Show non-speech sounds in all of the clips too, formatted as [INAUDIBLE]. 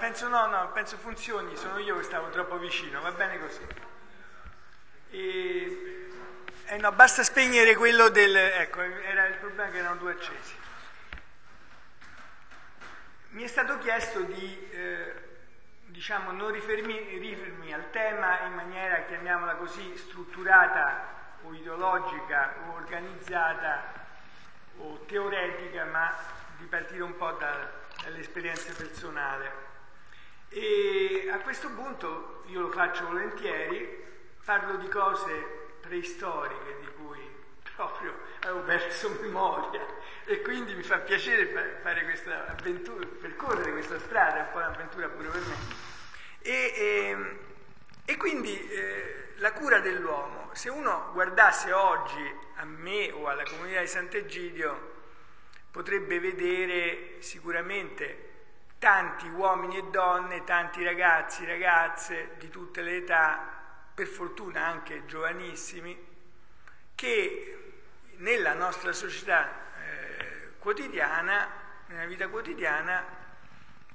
penso no, no, penso funzioni, sono io che stavo troppo vicino, va bene così. E, eh no, basta spegnere quello del... ecco, era il problema che erano due accesi. Mi è stato chiesto di, eh, diciamo, non rifermi, rifermi al tema in maniera, chiamiamola così, strutturata o ideologica o organizzata o teoretica, ma di partire un po' da, dall'esperienza personale. E a questo punto io lo faccio volentieri, parlo di cose preistoriche di cui proprio avevo perso memoria e quindi mi fa piacere fare questa avventura, percorrere questa strada, è un po' un'avventura pure per me. E, e, ehm, e quindi eh, la cura dell'uomo, se uno guardasse oggi a me o alla comunità di Sant'Egidio, potrebbe vedere sicuramente tanti uomini e donne, tanti ragazzi, ragazze di tutte le età, per fortuna anche giovanissimi, che nella nostra società eh, quotidiana, nella vita quotidiana,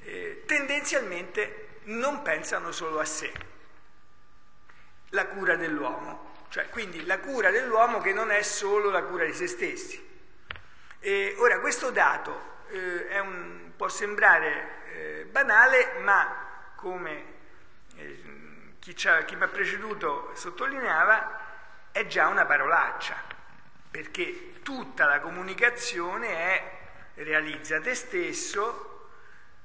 eh, tendenzialmente non pensano solo a sé. La cura dell'uomo, cioè quindi la cura dell'uomo che non è solo la cura di se stessi. E ora questo dato eh, un, può sembrare eh, banale, ma come eh, chi, chi mi ha preceduto sottolineava, è già una parolaccia, perché tutta la comunicazione è realizza te stesso,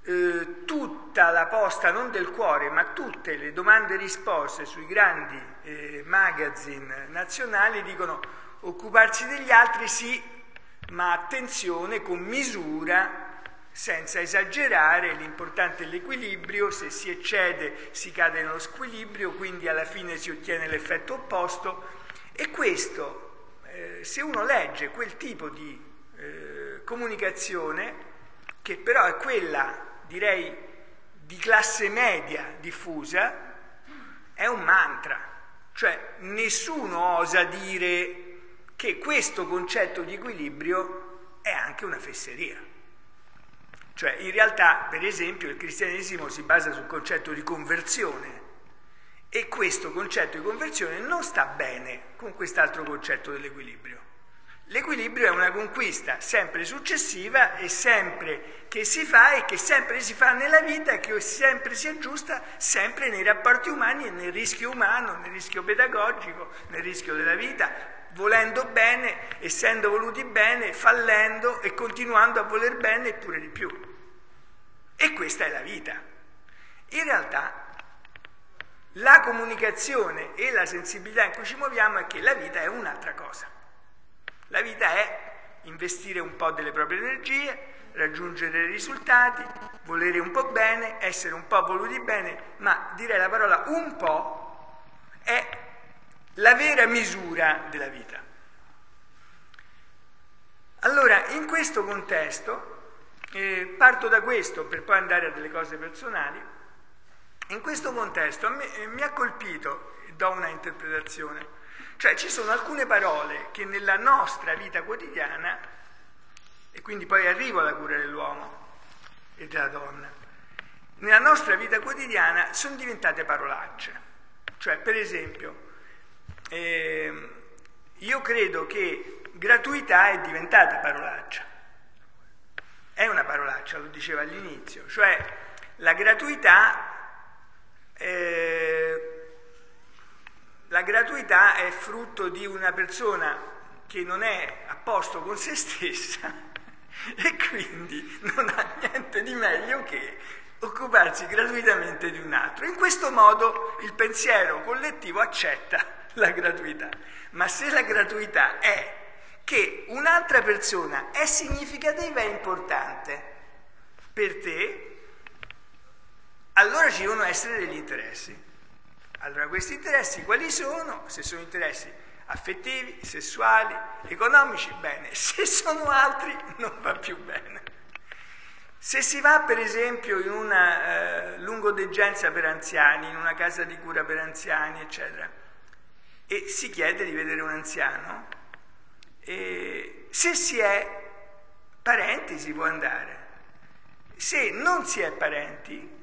eh, tutta la posta non del cuore, ma tutte le domande e risposte sui grandi eh, magazine nazionali dicono occuparsi degli altri sì, ma attenzione con misura senza esagerare, l'importante è l'equilibrio, se si eccede si cade nello squilibrio, quindi alla fine si ottiene l'effetto opposto e questo, eh, se uno legge quel tipo di eh, comunicazione, che però è quella, direi, di classe media diffusa, è un mantra, cioè nessuno osa dire che questo concetto di equilibrio è anche una fesseria. Cioè, in realtà, per esempio, il cristianesimo si basa sul concetto di conversione e questo concetto di conversione non sta bene con quest'altro concetto dell'equilibrio. L'equilibrio è una conquista sempre successiva e sempre che si fa e che sempre si fa nella vita e che sempre si aggiusta sempre nei rapporti umani e nel rischio umano, nel rischio pedagogico, nel rischio della vita, volendo bene, essendo voluti bene, fallendo e continuando a voler bene e pure di più. E questa è la vita. In realtà la comunicazione e la sensibilità in cui ci muoviamo è che la vita è un'altra cosa. La vita è investire un po' delle proprie energie, raggiungere risultati, volere un po' bene, essere un po' voluti bene, ma direi la parola un po' è la vera misura della vita. Allora, in questo contesto, eh, parto da questo per poi andare a delle cose personali. In questo contesto me, eh, mi ha colpito, do una interpretazione, cioè ci sono alcune parole che nella nostra vita quotidiana, e quindi poi arrivo alla cura dell'uomo e della donna, nella nostra vita quotidiana sono diventate parolacce. Cioè, per esempio, eh, io credo che gratuità è diventata parolaccia. Parolaccia, lo diceva all'inizio, cioè la gratuità, eh, la gratuità è frutto di una persona che non è a posto con se stessa [LAUGHS] e quindi non ha niente di meglio che occuparsi gratuitamente di un altro. In questo modo il pensiero collettivo accetta la gratuità, ma se la gratuità è che un'altra persona è significativa e importante per te, allora ci devono essere degli interessi. Allora questi interessi quali sono? Se sono interessi affettivi, sessuali, economici, bene. [LAUGHS] Se sono altri non va più bene. Se si va per esempio in una eh, lungodeggenza per anziani, in una casa di cura per anziani, eccetera, e si chiede di vedere un anziano, se si è parenti si può andare, se non si è parenti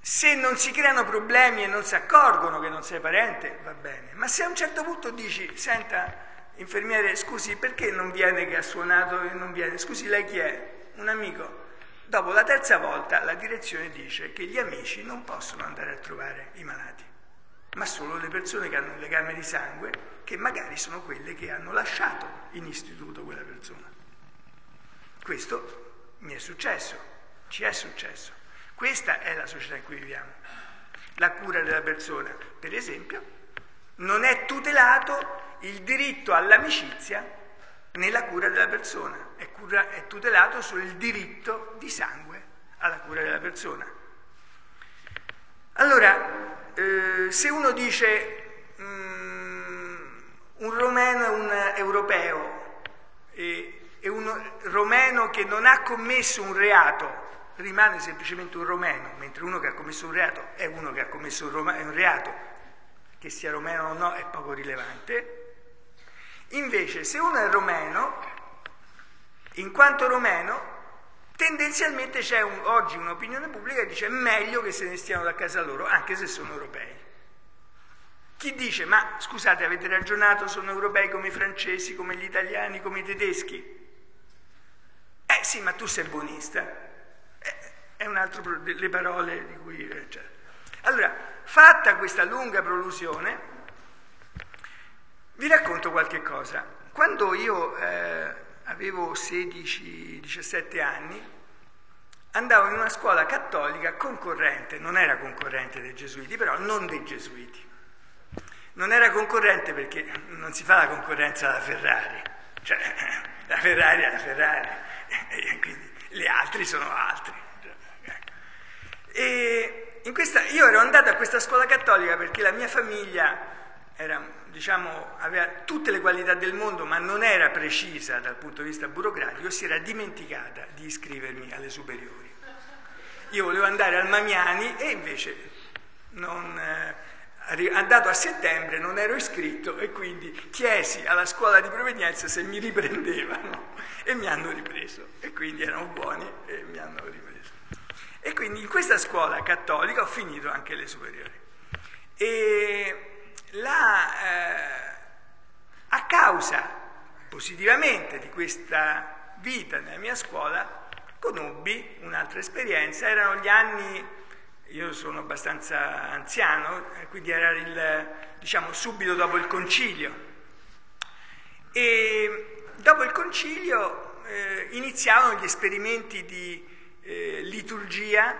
Se non si creano problemi e non si accorgono che non sei parente, va bene. Ma se a un certo punto dici, senta, infermiere, scusi, perché non viene che ha suonato e non viene? Scusi, lei chi è? Un amico. Dopo la terza volta la direzione dice che gli amici non possono andare a trovare i malati, ma solo le persone che hanno un legame di sangue, che magari sono quelle che hanno lasciato in istituto quella persona. Questo mi è successo, ci è successo. Questa è la società in cui viviamo. La cura della persona, per esempio, non è tutelato il diritto all'amicizia nella cura della persona, è, cura, è tutelato solo il diritto di sangue alla cura della persona. Allora, eh, se uno dice mm, un romeno è un europeo e, e un romeno che non ha commesso un reato rimane semplicemente un romeno, mentre uno che ha commesso un reato è uno che ha commesso un, rom- un reato, che sia romeno o no è poco rilevante. Invece se uno è romeno, in quanto romeno, tendenzialmente c'è un, oggi un'opinione pubblica che dice è meglio che se ne stiano da casa loro, anche se sono europei. Chi dice, ma scusate, avete ragionato, sono europei come i francesi, come gli italiani, come i tedeschi? Sì, ma tu sei buonista è un altro le parole di cui... Eh, cioè. Allora, fatta questa lunga prolusione, vi racconto qualche cosa. Quando io eh, avevo 16-17 anni, andavo in una scuola cattolica concorrente, non era concorrente dei gesuiti, però non dei gesuiti. Non era concorrente perché non si fa la concorrenza alla Ferrari, cioè [LAUGHS] la Ferrari è la Ferrari, e quindi gli altri sono altri. E questa, io ero andato a questa scuola cattolica perché la mia famiglia era, diciamo, aveva tutte le qualità del mondo, ma non era precisa dal punto di vista burocratico, si era dimenticata di iscrivermi alle superiori. Io volevo andare al Mamiani e invece non, eh, andato a settembre non ero iscritto e quindi chiesi alla scuola di provenienza se mi riprendevano e mi hanno ripreso e quindi erano buoni e mi hanno ripreso. E quindi in questa scuola cattolica ho finito anche le superiori. E la, eh, a causa positivamente di questa vita nella mia scuola, conobbi un'altra esperienza. Erano gli anni, io sono abbastanza anziano, quindi era il, diciamo, subito dopo il concilio. E dopo il concilio eh, iniziavano gli esperimenti di eh, liturgia,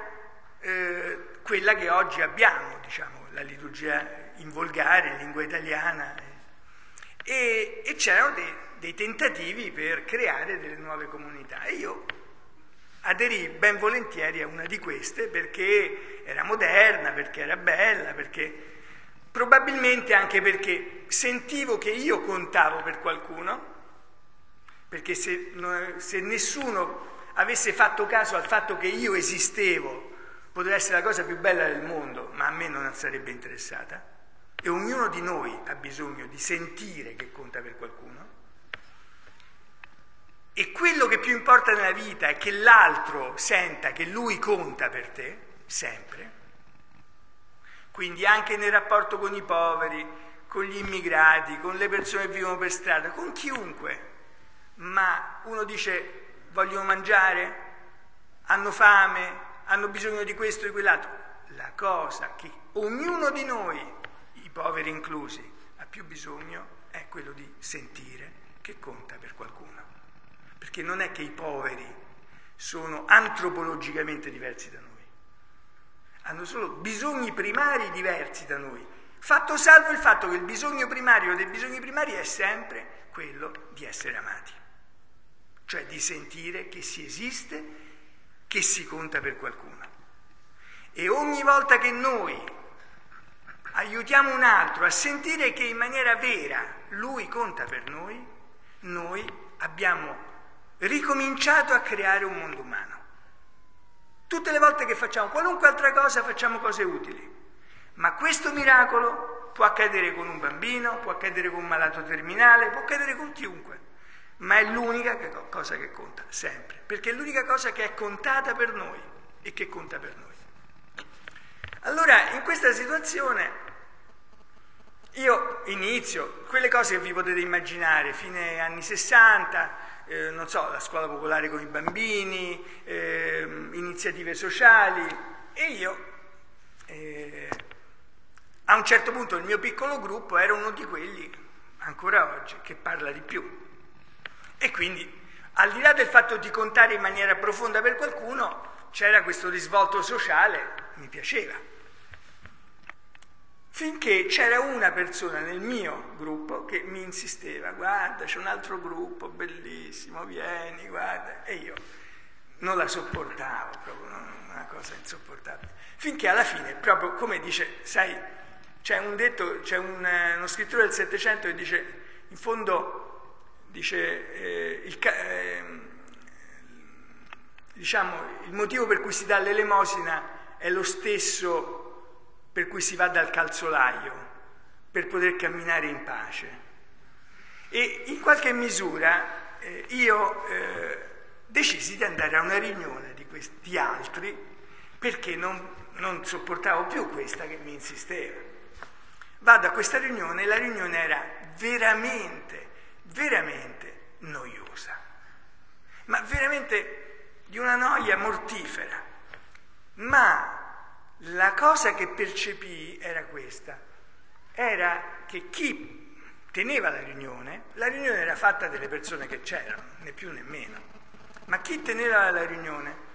eh, quella che oggi abbiamo, diciamo, la liturgia in volgare, in lingua italiana. E, e c'erano dei, dei tentativi per creare delle nuove comunità. E io aderì ben volentieri a una di queste perché era moderna, perché era bella, perché probabilmente anche perché sentivo che io contavo per qualcuno, perché se, se nessuno avesse fatto caso al fatto che io esistevo, poteva essere la cosa più bella del mondo, ma a me non sarebbe interessata. E ognuno di noi ha bisogno di sentire che conta per qualcuno. E quello che più importa nella vita è che l'altro senta che lui conta per te, sempre. Quindi anche nel rapporto con i poveri, con gli immigrati, con le persone che vivono per strada, con chiunque. Ma uno dice vogliono mangiare, hanno fame, hanno bisogno di questo e di quell'altro. La cosa che ognuno di noi, i poveri inclusi, ha più bisogno è quello di sentire che conta per qualcuno. Perché non è che i poveri sono antropologicamente diversi da noi, hanno solo bisogni primari diversi da noi, fatto salvo il fatto che il bisogno primario dei bisogni primari è sempre quello di essere amati. Cioè di sentire che si esiste, che si conta per qualcuno. E ogni volta che noi aiutiamo un altro a sentire che in maniera vera lui conta per noi, noi abbiamo ricominciato a creare un mondo umano. Tutte le volte che facciamo qualunque altra cosa facciamo cose utili, ma questo miracolo può accadere con un bambino, può accadere con un malato terminale, può accadere con chiunque ma è l'unica cosa che conta, sempre, perché è l'unica cosa che è contata per noi e che conta per noi. Allora, in questa situazione io inizio quelle cose che vi potete immaginare, fine anni 60, eh, non so, la scuola popolare con i bambini, eh, iniziative sociali e io eh, a un certo punto il mio piccolo gruppo era uno di quelli, ancora oggi, che parla di più. E quindi, al di là del fatto di contare in maniera profonda per qualcuno, c'era questo risvolto sociale, mi piaceva finché c'era una persona nel mio gruppo che mi insisteva, guarda c'è un altro gruppo bellissimo, vieni, guarda, e io non la sopportavo, proprio una cosa insopportabile. Finché alla fine, proprio come dice, sai, c'è un detto, c'è un, uno scrittore del Settecento che dice, in fondo, dice, eh, il, eh, diciamo, il motivo per cui si dà l'elemosina è lo stesso per cui si va dal calzolaio per poter camminare in pace. E in qualche misura eh, io eh, decisi di andare a una riunione di questi altri perché non, non sopportavo più questa che mi insisteva. Vado a questa riunione e la riunione era veramente, veramente noiosa, ma veramente di una noia mortifera. Ma la cosa che percepii era questa, era che chi teneva la riunione, la riunione era fatta delle persone che c'erano, né più né meno, ma chi teneva la riunione?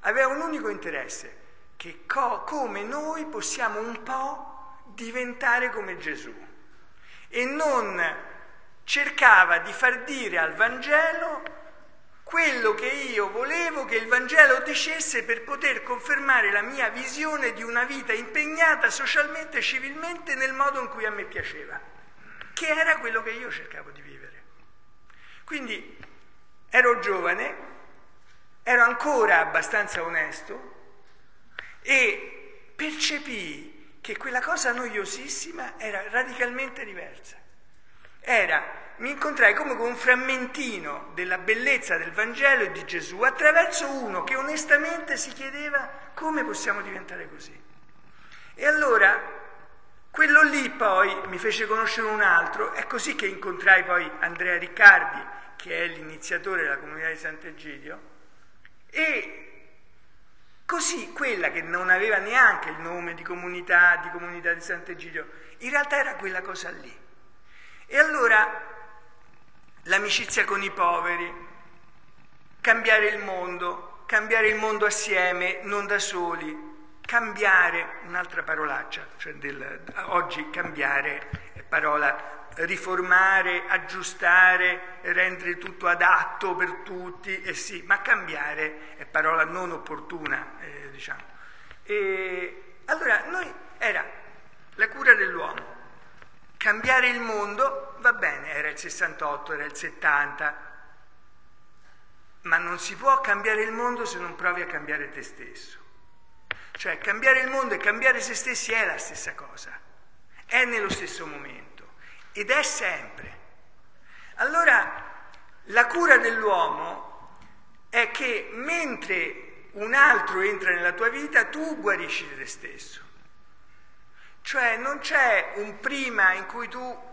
Aveva un unico interesse, che co- come noi possiamo un po' diventare come Gesù. E non cercava di far dire al Vangelo quello che io volevo che il Vangelo dicesse per poter confermare la mia visione di una vita impegnata socialmente e civilmente nel modo in cui a me piaceva, che era quello che io cercavo di vivere. Quindi ero giovane, ero ancora abbastanza onesto e percepii che quella cosa noiosissima era radicalmente diversa. Era mi incontrai come con un frammentino della bellezza del Vangelo e di Gesù attraverso uno che onestamente si chiedeva come possiamo diventare così. E allora quello lì poi mi fece conoscere un altro, è così che incontrai poi Andrea Riccardi, che è l'iniziatore della comunità di Sant'Egidio, e così quella che non aveva neanche il nome di comunità, di comunità di Sant'Egidio, in realtà era quella cosa lì. E allora l'amicizia con i poveri, cambiare il mondo, cambiare il mondo assieme, non da soli, cambiare, un'altra parolaccia, cioè del, oggi cambiare è parola riformare, aggiustare, rendere tutto adatto per tutti, eh sì, ma cambiare è parola non opportuna, eh, diciamo. E allora noi era la cura dell'uomo, Cambiare il mondo va bene, era il 68, era il 70, ma non si può cambiare il mondo se non provi a cambiare te stesso. Cioè cambiare il mondo e cambiare se stessi è la stessa cosa, è nello stesso momento ed è sempre. Allora la cura dell'uomo è che mentre un altro entra nella tua vita, tu guarisci te stesso. Cioè non c'è un prima in cui tu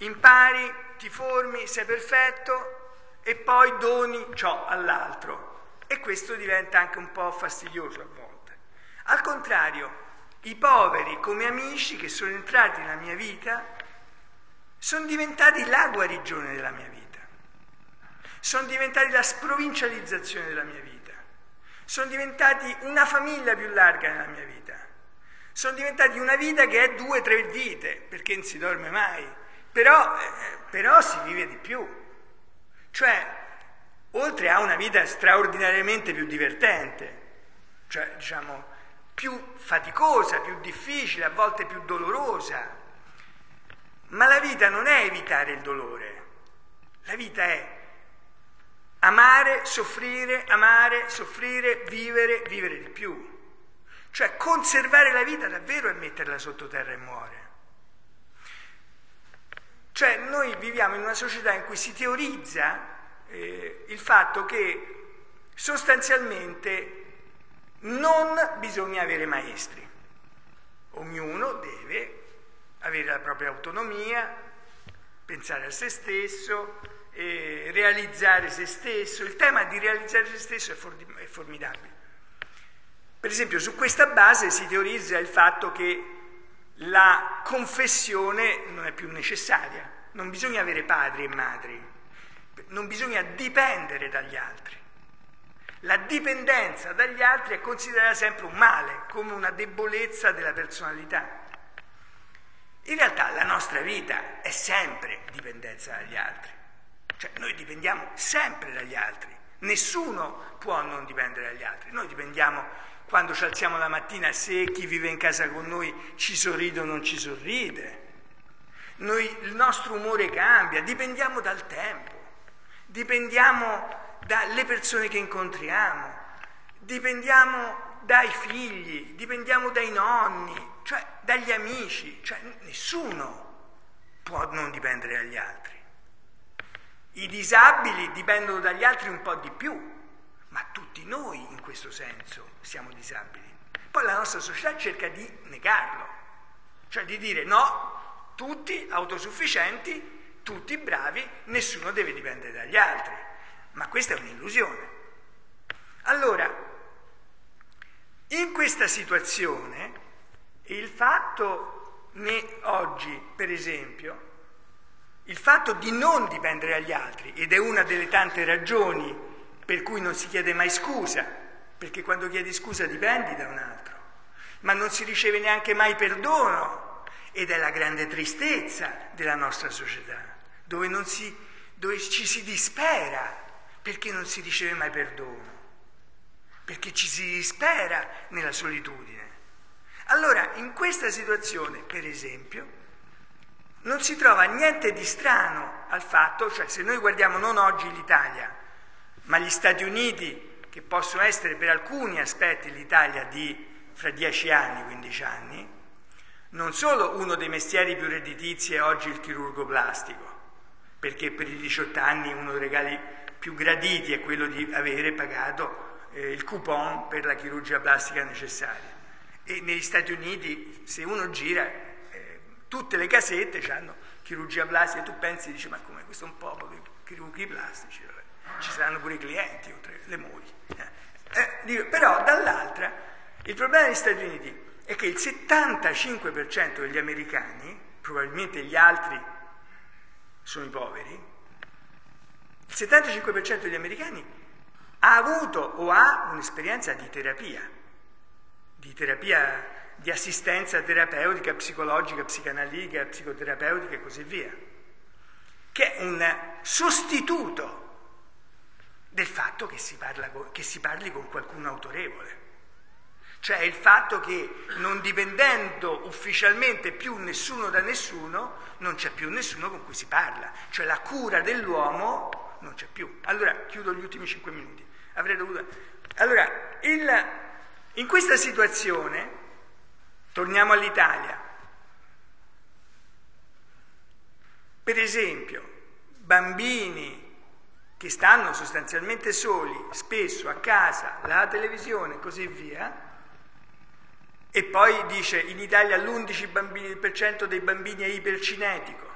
impari, ti formi, sei perfetto e poi doni ciò all'altro. E questo diventa anche un po' fastidioso a volte. Al contrario, i poveri come amici che sono entrati nella mia vita sono diventati la guarigione della mia vita, sono diventati la sprovincializzazione della mia vita, sono diventati una famiglia più larga nella mia vita sono diventati una vita che è due o tre vite, perché non si dorme mai, però, eh, però si vive di più. Cioè, oltre a una vita straordinariamente più divertente, cioè diciamo più faticosa, più difficile, a volte più dolorosa. Ma la vita non è evitare il dolore, la vita è amare, soffrire, amare, soffrire, vivere, vivere di più. Cioè conservare la vita davvero è metterla sottoterra e muore. Cioè noi viviamo in una società in cui si teorizza eh, il fatto che sostanzialmente non bisogna avere maestri. ognuno deve avere la propria autonomia, pensare a se stesso, eh, realizzare se stesso. Il tema di realizzare se stesso è, for- è formidabile. Per esempio, su questa base si teorizza il fatto che la confessione non è più necessaria, non bisogna avere padri e madri, non bisogna dipendere dagli altri. La dipendenza dagli altri è considerata sempre un male, come una debolezza della personalità. In realtà la nostra vita è sempre dipendenza dagli altri, cioè noi dipendiamo sempre dagli altri, nessuno può non dipendere dagli altri, noi dipendiamo quando ci alziamo la mattina se chi vive in casa con noi ci sorride o non ci sorride, noi, il nostro umore cambia, dipendiamo dal tempo, dipendiamo dalle persone che incontriamo, dipendiamo dai figli, dipendiamo dai nonni, cioè dagli amici, cioè nessuno può non dipendere dagli altri. I disabili dipendono dagli altri un po' di più, ma tutti noi in questo senso siamo disabili. Poi la nostra società cerca di negarlo, cioè di dire no, tutti autosufficienti, tutti bravi, nessuno deve dipendere dagli altri. Ma questa è un'illusione. Allora, in questa situazione, il fatto ne, oggi, per esempio, il fatto di non dipendere dagli altri, ed è una delle tante ragioni per cui non si chiede mai scusa, perché quando chiedi scusa dipendi da un altro, ma non si riceve neanche mai perdono, ed è la grande tristezza della nostra società, dove, si, dove ci si dispera perché non si riceve mai perdono, perché ci si dispera nella solitudine. Allora, in questa situazione, per esempio, non si trova niente di strano al fatto, cioè se noi guardiamo non oggi l'Italia, ma gli Stati Uniti, che possono essere per alcuni aspetti l'Italia di fra 10 anni, 15 anni, non solo uno dei mestieri più redditizi è oggi il chirurgo plastico, perché per i 18 anni uno dei regali più graditi è quello di avere pagato eh, il coupon per la chirurgia plastica necessaria. E negli Stati Uniti, se uno gira, eh, tutte le casette hanno chirurgia plastica, tu pensi, dici, ma come questo è un popolo di chirurghi plastici, ci saranno pure i clienti, oltre le mogli. Eh, dico, però dall'altra, il problema degli Stati Uniti è che il 75% degli americani, probabilmente gli altri sono i poveri, il 75% degli americani ha avuto o ha un'esperienza di terapia, di terapia di assistenza terapeutica, psicologica, psicanalitica, psicoterapeutica e così via, che è un sostituto del fatto che si, parla, che si parli con qualcuno autorevole. Cioè il fatto che non dipendendo ufficialmente più nessuno da nessuno, non c'è più nessuno con cui si parla. Cioè la cura dell'uomo non c'è più. Allora chiudo gli ultimi cinque minuti. Avrei dovuto... Allora, il... in questa situazione, torniamo all'Italia, per esempio, bambini che stanno sostanzialmente soli, spesso a casa, la televisione e così via, e poi dice in Italia l'11% dei bambini è ipercinetico,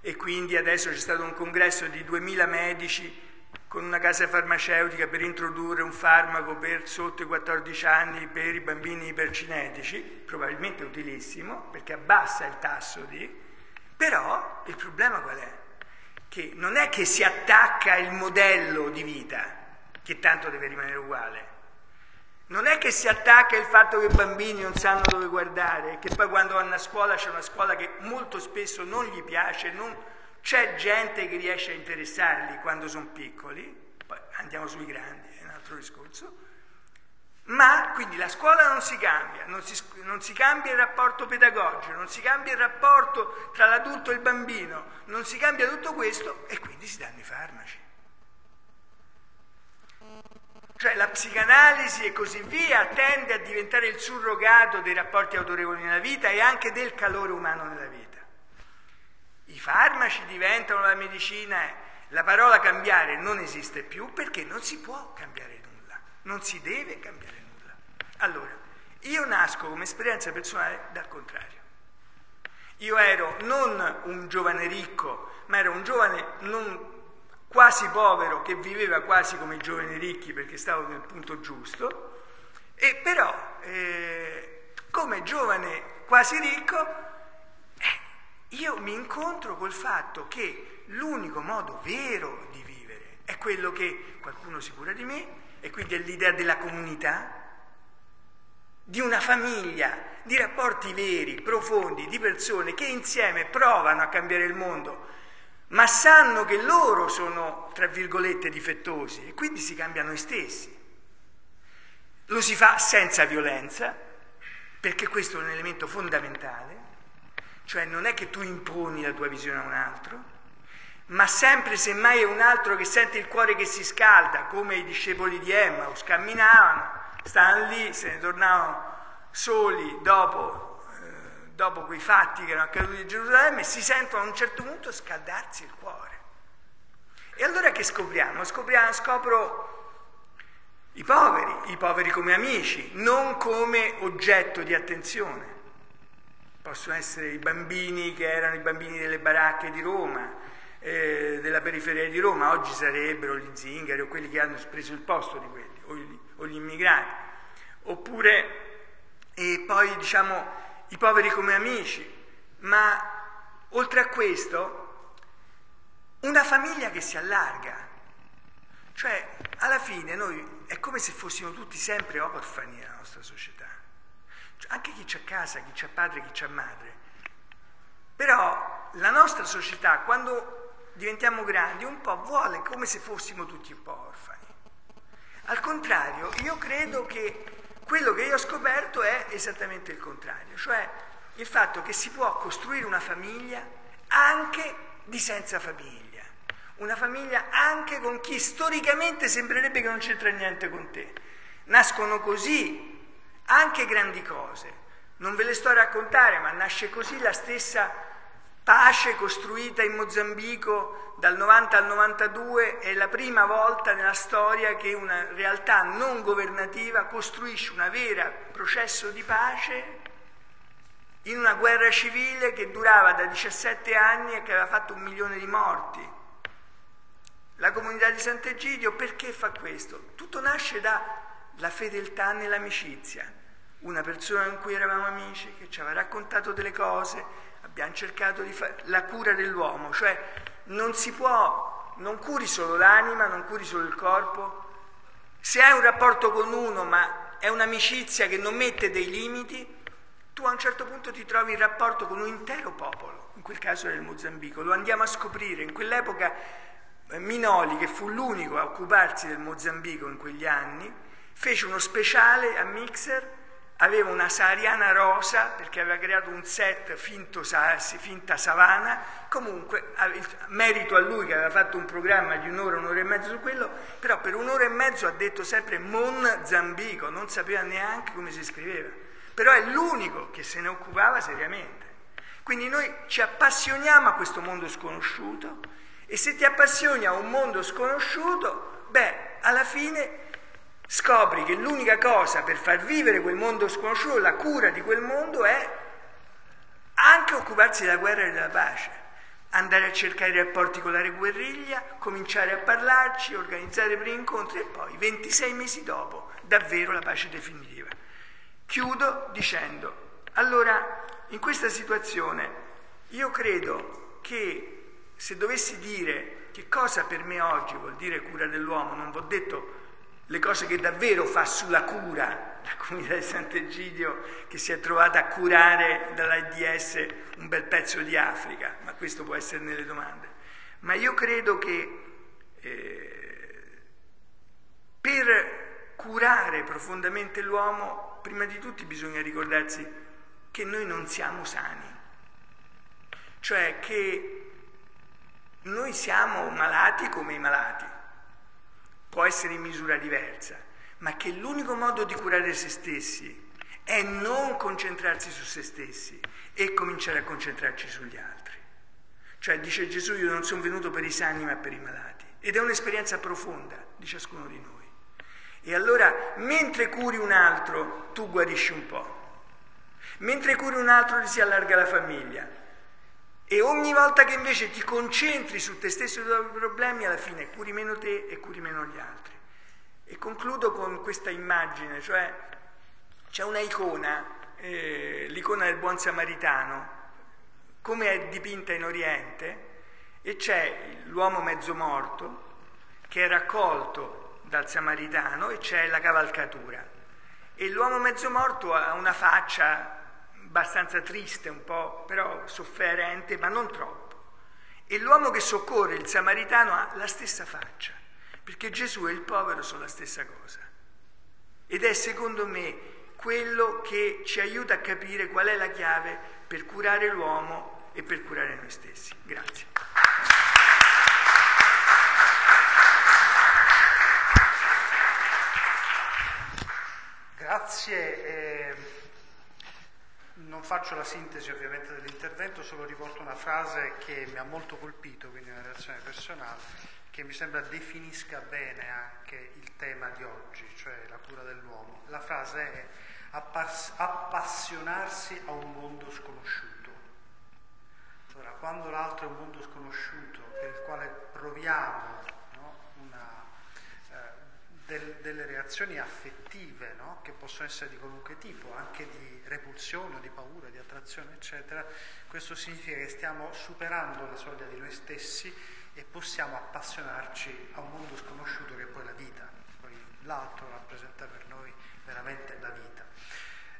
e quindi adesso c'è stato un congresso di 2000 medici con una casa farmaceutica per introdurre un farmaco per sotto i 14 anni per i bambini ipercinetici, probabilmente utilissimo perché abbassa il tasso di... Però il problema qual è? Che non è che si attacca il modello di vita, che tanto deve rimanere uguale, non è che si attacca il fatto che i bambini non sanno dove guardare, che poi quando vanno a scuola c'è una scuola che molto spesso non gli piace, non... c'è gente che riesce a interessarli quando sono piccoli, poi andiamo sui grandi, è un altro discorso, ma quindi la scuola non si cambia, non si, non si cambia il rapporto pedagogico, non si cambia il rapporto tra l'adulto e il bambino, non si cambia tutto questo e quindi si danno i farmaci. Cioè la psicanalisi e così via tende a diventare il surrogato dei rapporti autorevoli nella vita e anche del calore umano nella vita. I farmaci diventano la medicina, la parola cambiare non esiste più perché non si può cambiare nulla, non si deve cambiare nulla. Allora, Io nasco come esperienza personale dal contrario. Io ero non un giovane ricco, ma ero un giovane non quasi povero che viveva quasi come i giovani ricchi perché stavo nel punto giusto, e però eh, come giovane quasi ricco eh, io mi incontro col fatto che l'unico modo vero di vivere è quello che qualcuno si cura di me e quindi è l'idea della comunità, di una famiglia, di rapporti veri, profondi, di persone che insieme provano a cambiare il mondo, ma sanno che loro sono, tra virgolette, difettosi e quindi si cambiano noi stessi. Lo si fa senza violenza, perché questo è un elemento fondamentale, cioè non è che tu imponi la tua visione a un altro, ma sempre semmai è un altro che sente il cuore che si scalda, come i discepoli di Emmaus, camminavano, stavano lì, se ne tornavano soli dopo, dopo quei fatti che erano accaduti a Gerusalemme si sentono a un certo punto scaldarsi il cuore. E allora che scopriamo? scopriamo scopro i poveri, i poveri come amici, non come oggetto di attenzione. Possono essere i bambini che erano i bambini delle baracche di Roma, eh, della periferia di Roma, oggi sarebbero gli zingari o quelli che hanno preso il posto di quelli, o gli, o gli immigrati, oppure e poi diciamo i poveri come amici, ma oltre a questo una famiglia che si allarga, cioè alla fine noi è come se fossimo tutti sempre orfani nella nostra società, cioè, anche chi c'ha casa, chi c'ha padre, chi c'ha madre, però la nostra società quando diventiamo grandi, un po' vuole come se fossimo tutti un po' orfani. Al contrario, io credo che quello che io ho scoperto è esattamente il contrario, cioè il fatto che si può costruire una famiglia anche di senza famiglia, una famiglia anche con chi storicamente sembrerebbe che non c'entra niente con te. Nascono così anche grandi cose. Non ve le sto a raccontare, ma nasce così la stessa pace costruita in Mozambico dal 90 al 92 è la prima volta nella storia che una realtà non governativa costruisce un vero processo di pace in una guerra civile che durava da 17 anni e che aveva fatto un milione di morti. La comunità di Sant'Egidio perché fa questo? Tutto nasce dalla fedeltà nell'amicizia. Una persona con cui eravamo amici, che ci aveva raccontato delle cose, abbiamo cercato di fare la cura dell'uomo, cioè non si può, non curi solo l'anima, non curi solo il corpo. Se hai un rapporto con uno, ma è un'amicizia che non mette dei limiti, tu a un certo punto ti trovi in rapporto con un intero popolo, in quel caso era il Mozambico, lo andiamo a scoprire. In quell'epoca eh, Minoli, che fu l'unico a occuparsi del Mozambico in quegli anni, fece uno speciale a Mixer aveva una sahariana rosa perché aveva creato un set finto, finta savana, comunque merito a lui che aveva fatto un programma di un'ora, un'ora e mezzo su quello, però per un'ora e mezzo ha detto sempre Mon Zambico, non sapeva neanche come si scriveva, però è l'unico che se ne occupava seriamente. Quindi noi ci appassioniamo a questo mondo sconosciuto e se ti appassioni a un mondo sconosciuto, beh, alla fine scopri che l'unica cosa per far vivere quel mondo sconosciuto, la cura di quel mondo è anche occuparsi della guerra e della pace, andare a cercare rapporti con la guerriglia, cominciare a parlarci, organizzare i primi incontri e poi 26 mesi dopo davvero la pace definitiva. Chiudo dicendo, allora in questa situazione io credo che se dovessi dire che cosa per me oggi vuol dire cura dell'uomo, non vi ho detto le cose che davvero fa sulla cura [LAUGHS] la comunità di Sant'Egidio che si è trovata a curare dall'AIDS un bel pezzo di Africa, ma questo può essere nelle domande. Ma io credo che eh, per curare profondamente l'uomo, prima di tutto bisogna ricordarsi che noi non siamo sani, cioè che noi siamo malati come i malati può essere in misura diversa, ma che l'unico modo di curare se stessi è non concentrarsi su se stessi e cominciare a concentrarci sugli altri. Cioè dice Gesù io non sono venuto per i sani ma per i malati ed è un'esperienza profonda di ciascuno di noi. E allora, mentre curi un altro, tu guarisci un po'. Mentre curi un altro, ti si allarga la famiglia. E ogni volta che invece ti concentri su te stesso e sui tuoi problemi, alla fine curi meno te e curi meno gli altri. E concludo con questa immagine, cioè c'è una icona, eh, l'icona del buon samaritano, come è dipinta in Oriente, e c'è l'uomo mezzo morto che è raccolto dal samaritano e c'è la cavalcatura. E l'uomo mezzo morto ha una faccia abbastanza triste, un po' però sofferente, ma non troppo. E l'uomo che soccorre il samaritano ha la stessa faccia, perché Gesù e il povero sono la stessa cosa. Ed è secondo me quello che ci aiuta a capire qual è la chiave per curare l'uomo e per curare noi stessi. Grazie. Grazie. Eh, faccio la sintesi ovviamente dell'intervento, solo riporto una frase che mi ha molto colpito, quindi una reazione personale, che mi sembra definisca bene anche il tema di oggi, cioè la cura dell'uomo. La frase è appass- appassionarsi a un mondo sconosciuto. Ora, quando l'altro è un mondo sconosciuto per il quale proviamo del, delle reazioni affettive no, che possono essere di qualunque tipo, anche di repulsione, di paura, di attrazione, eccetera, questo significa che stiamo superando la soglia di noi stessi e possiamo appassionarci a un mondo sconosciuto che è poi la vita. Poi l'altro rappresenta per noi veramente la vita.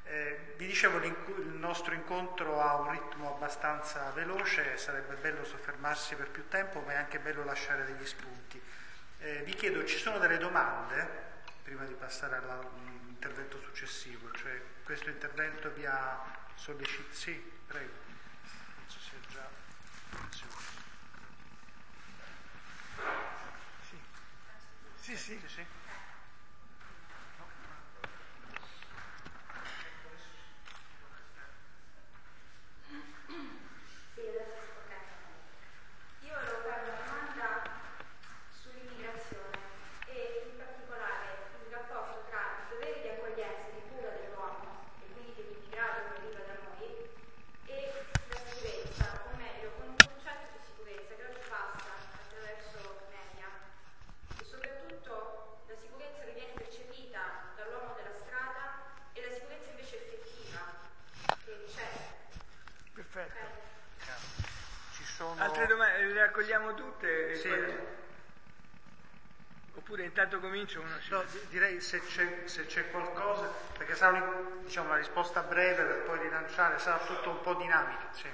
Eh, vi dicevo il nostro incontro ha un ritmo abbastanza veloce, sarebbe bello soffermarsi per più tempo, ma è anche bello lasciare degli spunti. Eh, vi chiedo, ci sono delle domande prima di passare all'intervento successivo? Cioè, questo intervento vi ha sollecitato? Sì, prego. Penso sia già. Sì, sì. sì, sì. Se c'è, se c'è, qualcosa, perché sarà diciamo, una risposta breve per poi rilanciare, sarà tutto un po' dinamico. Sì.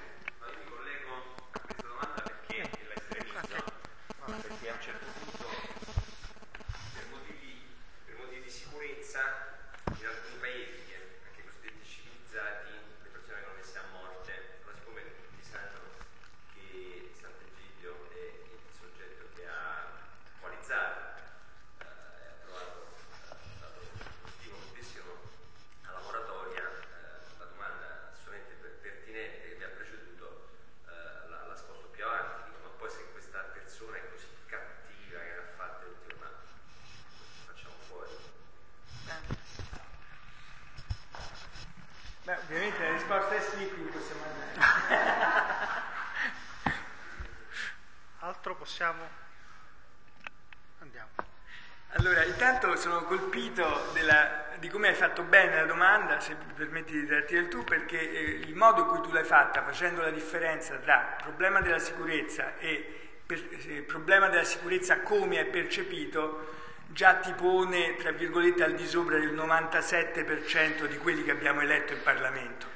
Sono colpito della, di come hai fatto bene la domanda, se mi permetti di darti del tu, perché eh, il modo in cui tu l'hai fatta, facendo la differenza tra problema della sicurezza e per, eh, problema della sicurezza come è percepito, già ti pone, tra virgolette, al di sopra del 97% di quelli che abbiamo eletto in Parlamento.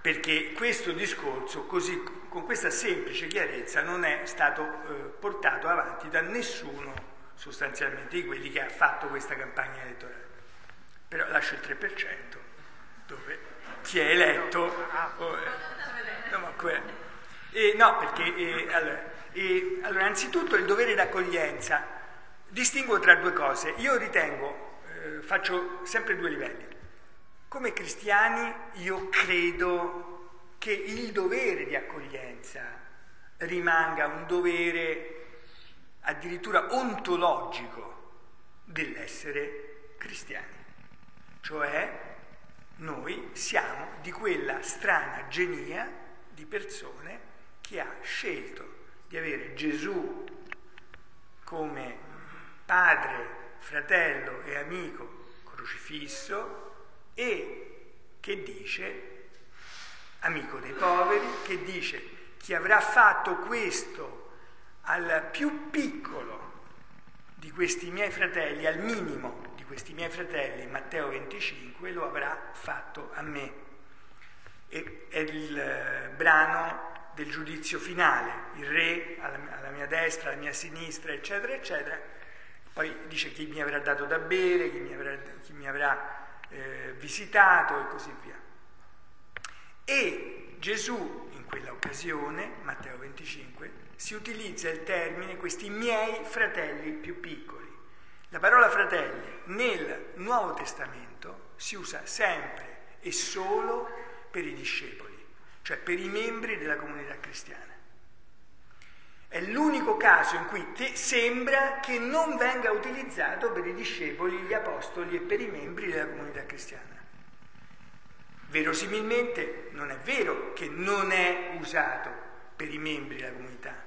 Perché questo discorso, così, con questa semplice chiarezza, non è stato eh, portato avanti da nessuno sostanzialmente di quelli che ha fatto questa campagna elettorale. Però lascio il 3% dove chi è eletto... Oh, eh, no, eh, no, perché allora, allora, innanzitutto il dovere d'accoglienza distingo tra due cose. Io ritengo, eh, faccio sempre due livelli. Come cristiani io credo che il dovere di accoglienza rimanga un dovere addirittura ontologico dell'essere cristiani. Cioè noi siamo di quella strana genia di persone che ha scelto di avere Gesù come padre, fratello e amico crocifisso e che dice amico dei poveri, che dice chi avrà fatto questo al più piccolo di questi miei fratelli, al minimo di questi miei fratelli, Matteo 25, lo avrà fatto a me. E, è il eh, brano del giudizio finale, il re alla, alla mia destra, alla mia sinistra, eccetera, eccetera. Poi dice chi mi avrà dato da bere, chi mi avrà, chi mi avrà eh, visitato e così via. E Gesù in quella occasione, Matteo 25, si utilizza il termine questi miei fratelli più piccoli. La parola fratelli nel Nuovo Testamento si usa sempre e solo per i discepoli cioè per i membri della comunità cristiana. È l'unico caso in cui sembra che non venga utilizzato per i discepoli, gli apostoli e per i membri della comunità cristiana. Verosimilmente non è vero che non è usato per i membri della comunità,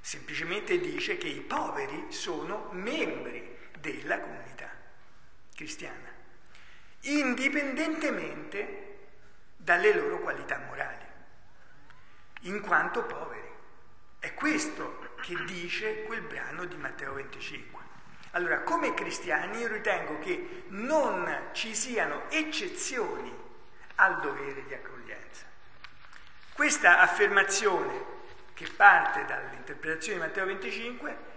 semplicemente dice che i poveri sono membri della comunità cristiana, indipendentemente dalle loro qualità morali, in quanto poveri. È questo che dice quel brano di Matteo 25. Allora, come cristiani io ritengo che non ci siano eccezioni al dovere di accoglienza. Questa affermazione che parte dall'interpretazione di Matteo 25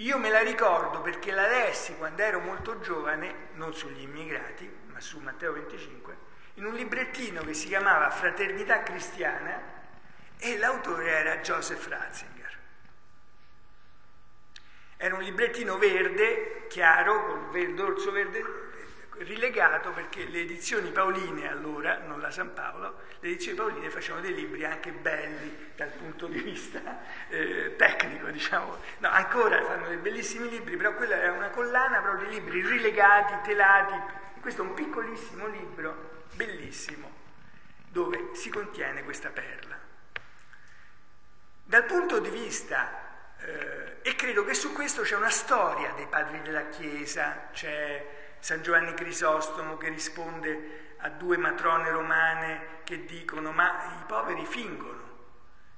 io me la ricordo perché la lessi quando ero molto giovane, non sugli immigrati, ma su Matteo 25, in un librettino che si chiamava Fraternità Cristiana e l'autore era Joseph Ratzinger. Era un librettino verde, chiaro, col dorso verde rilegato perché le edizioni paoline allora, non la San Paolo, le edizioni paoline facevano dei libri anche belli dal punto di vista eh, tecnico, diciamo. No, ancora fanno dei bellissimi libri, però quella era una collana proprio di libri rilegati, telati. Questo è un piccolissimo libro, bellissimo, dove si contiene questa perla. Dal punto di vista eh, e credo che su questo c'è una storia dei padri della Chiesa, c'è San Giovanni Crisostomo che risponde a due matrone romane che dicono ma i poveri fingono,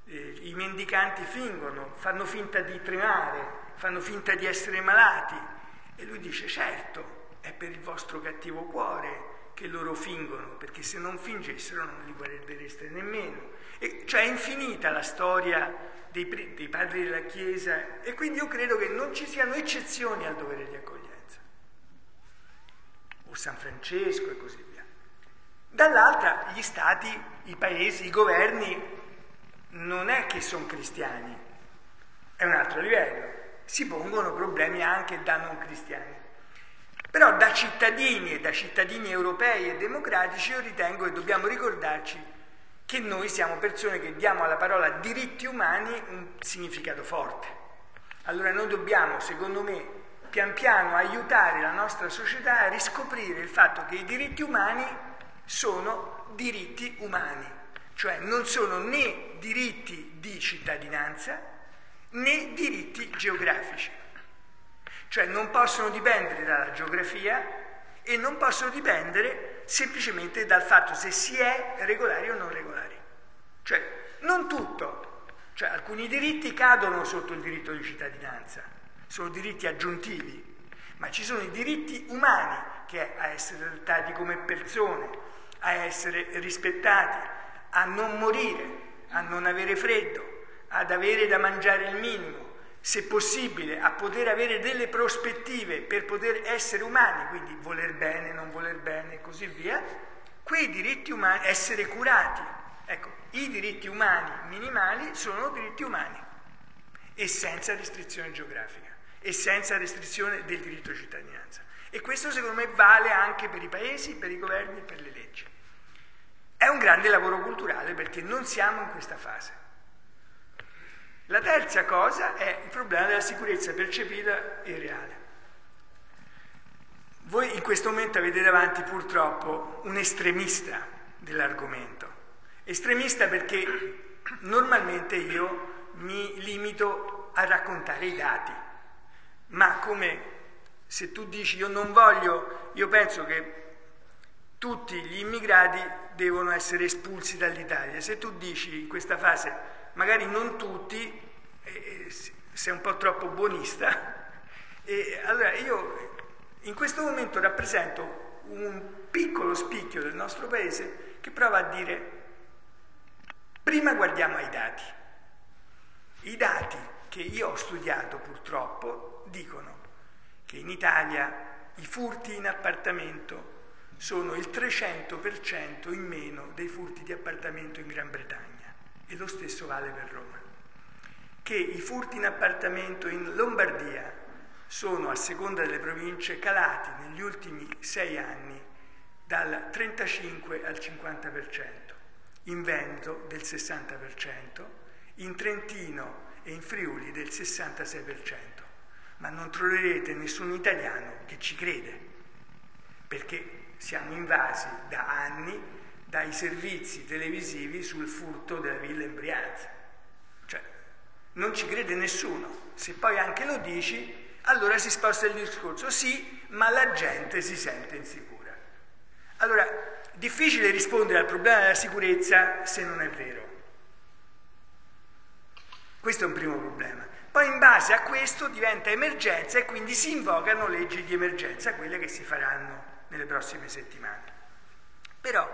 eh, i mendicanti fingono, fanno finta di tremare, fanno finta di essere malati. E lui dice certo, è per il vostro cattivo cuore che loro fingono, perché se non fingessero non li guardereste nemmeno. E, cioè è infinita la storia dei, dei padri della Chiesa. E quindi io credo che non ci siano eccezioni al dovere di accoglienza o San Francesco e così via. Dall'altra gli stati, i paesi, i governi non è che sono cristiani, è un altro livello, si pongono problemi anche da non cristiani. Però da cittadini e da cittadini europei e democratici io ritengo che dobbiamo ricordarci che noi siamo persone che diamo alla parola diritti umani un significato forte. Allora noi dobbiamo, secondo me, pian piano aiutare la nostra società a riscoprire il fatto che i diritti umani sono diritti umani, cioè non sono né diritti di cittadinanza né diritti geografici, cioè non possono dipendere dalla geografia e non possono dipendere semplicemente dal fatto se si è regolari o non regolari. Cioè non tutto, cioè alcuni diritti cadono sotto il diritto di cittadinanza, sono diritti aggiuntivi, ma ci sono i diritti umani che è a essere trattati come persone, a essere rispettati, a non morire, a non avere freddo, ad avere da mangiare il minimo, se possibile a poter avere delle prospettive per poter essere umani, quindi voler bene, non voler bene e così via, quei diritti umani, essere curati. Ecco, i diritti umani minimali sono diritti umani e senza restrizione geografica e senza restrizione del diritto di cittadinanza. E questo secondo me vale anche per i paesi, per i governi e per le leggi. È un grande lavoro culturale perché non siamo in questa fase. La terza cosa è il problema della sicurezza percepita e reale. Voi in questo momento avete davanti purtroppo un estremista dell'argomento. Estremista perché normalmente io mi limito a raccontare i dati, ma come se tu dici io non voglio, io penso che tutti gli immigrati devono essere espulsi dall'Italia. Se tu dici in questa fase, magari non tutti, eh, sei un po' troppo buonista, e allora io in questo momento rappresento un piccolo spicchio del nostro paese che prova a dire, prima guardiamo ai dati. I dati che io ho studiato purtroppo dicono che in Italia i furti in appartamento sono il 300% in meno dei furti di appartamento in Gran Bretagna e lo stesso vale per Roma. Che i furti in appartamento in Lombardia sono a seconda delle province calati negli ultimi sei anni dal 35 al 50%, in Veneto del 60%, in Trentino e in Friuli del 66% ma non troverete nessun italiano che ci crede, perché siamo invasi da anni dai servizi televisivi sul furto della villa in Brianza. Cioè, non ci crede nessuno. Se poi anche lo dici, allora si sposta il discorso. Sì, ma la gente si sente insicura. Allora, difficile rispondere al problema della sicurezza se non è vero. Questo è un primo problema. Poi in base a questo diventa emergenza e quindi si invocano leggi di emergenza, quelle che si faranno nelle prossime settimane. Però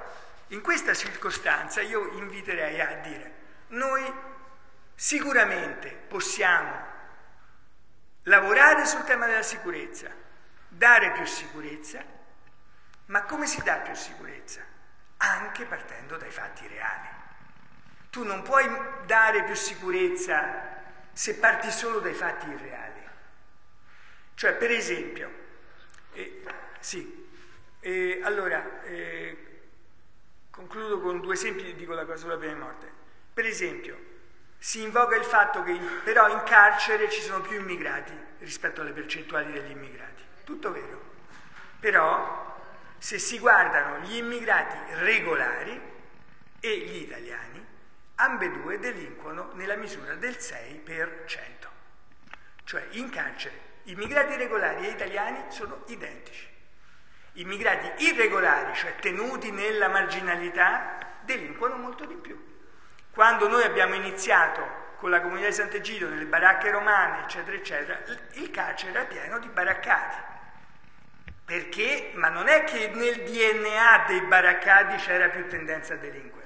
in questa circostanza io inviterei a dire, noi sicuramente possiamo lavorare sul tema della sicurezza, dare più sicurezza, ma come si dà più sicurezza? Anche partendo dai fatti reali. Tu non puoi dare più sicurezza se parti solo dai fatti irreali. Cioè, per esempio, eh, sì, eh, allora, eh, concludo con due esempi e dico la cosa sulla pena di morte. Per esempio, si invoca il fatto che però in carcere ci sono più immigrati rispetto alle percentuali degli immigrati. Tutto vero. Però, se si guardano gli immigrati regolari e gli italiani, ambedue delinquono nella misura del 6%. Cioè in carcere immigrati regolari e italiani sono identici. Immigrati irregolari, cioè tenuti nella marginalità, delinquono molto di più. Quando noi abbiamo iniziato con la comunità di Sant'Egidio, nelle baracche romane, eccetera, eccetera, il carcere era pieno di baraccati. Perché? Ma non è che nel DNA dei baraccati c'era più tendenza a delinquere.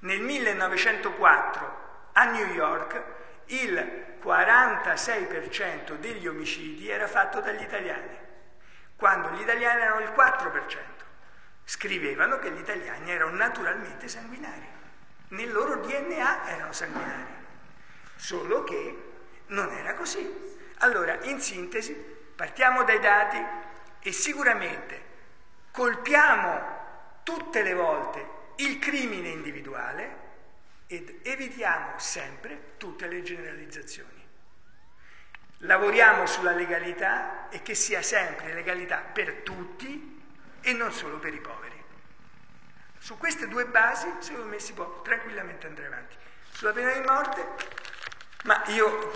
Nel 1904 a New York il 46% degli omicidi era fatto dagli italiani, quando gli italiani erano il 4%. Scrivevano che gli italiani erano naturalmente sanguinari, nel loro DNA erano sanguinari, solo che non era così. Allora, in sintesi, partiamo dai dati e sicuramente colpiamo tutte le volte il crimine individuale ed evitiamo sempre tutte le generalizzazioni. Lavoriamo sulla legalità e che sia sempre legalità per tutti e non solo per i poveri. Su queste due basi, secondo me, si può tranquillamente andare avanti. Sulla pena di morte, ma io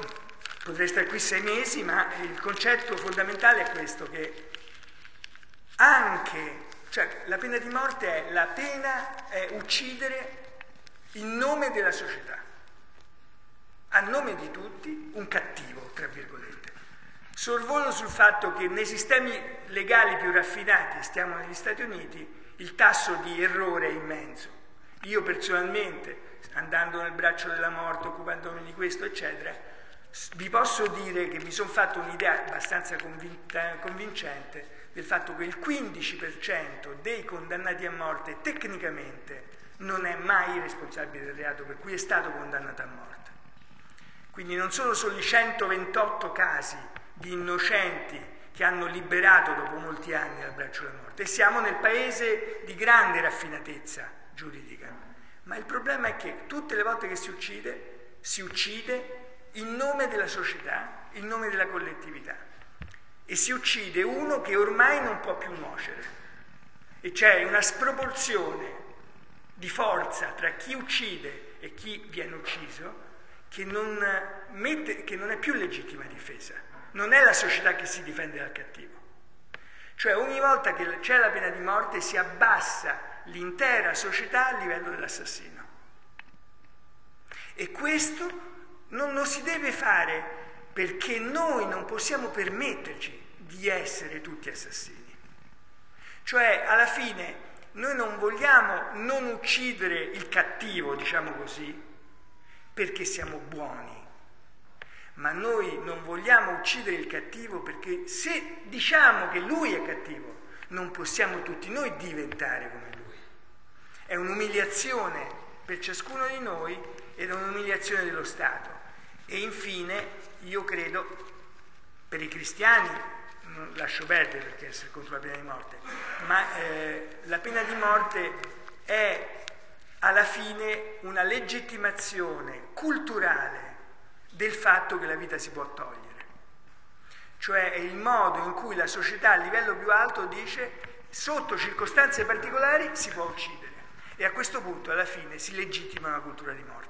potrei stare qui sei mesi, ma il concetto fondamentale è questo, che anche cioè la pena di morte è la pena è uccidere in nome della società, a nome di tutti un cattivo, tra virgolette. Sorvolo sul fatto che nei sistemi legali più raffinati, stiamo negli Stati Uniti, il tasso di errore è immenso. Io personalmente, andando nel braccio della morte, occupandomi di questo, eccetera, vi posso dire che mi sono fatto un'idea abbastanza convinta, convincente del fatto che il 15% dei condannati a morte tecnicamente non è mai responsabile del reato per cui è stato condannato a morte. Quindi non sono solo i 128 casi di innocenti che hanno liberato dopo molti anni dal braccio della morte e siamo nel paese di grande raffinatezza giuridica. Ma il problema è che tutte le volte che si uccide si uccide in nome della società, in nome della collettività. E si uccide uno che ormai non può più nuocere. E c'è una sproporzione di forza tra chi uccide e chi viene ucciso che non, mette, che non è più legittima difesa. Non è la società che si difende dal cattivo. Cioè ogni volta che c'è la pena di morte si abbassa l'intera società a livello dell'assassino. E questo non lo si deve fare perché noi non possiamo permetterci di essere tutti assassini. Cioè, alla fine, noi non vogliamo non uccidere il cattivo, diciamo così, perché siamo buoni, ma noi non vogliamo uccidere il cattivo perché se diciamo che lui è cattivo, non possiamo tutti noi diventare come lui. È un'umiliazione per ciascuno di noi ed è un'umiliazione dello Stato. E infine, io credo, per i cristiani, lascio perdere perché essere contro la pena di morte, ma eh, la pena di morte è alla fine una legittimazione culturale del fatto che la vita si può togliere. Cioè è il modo in cui la società a livello più alto dice sotto circostanze particolari si può uccidere e a questo punto alla fine si legittima una cultura di morte.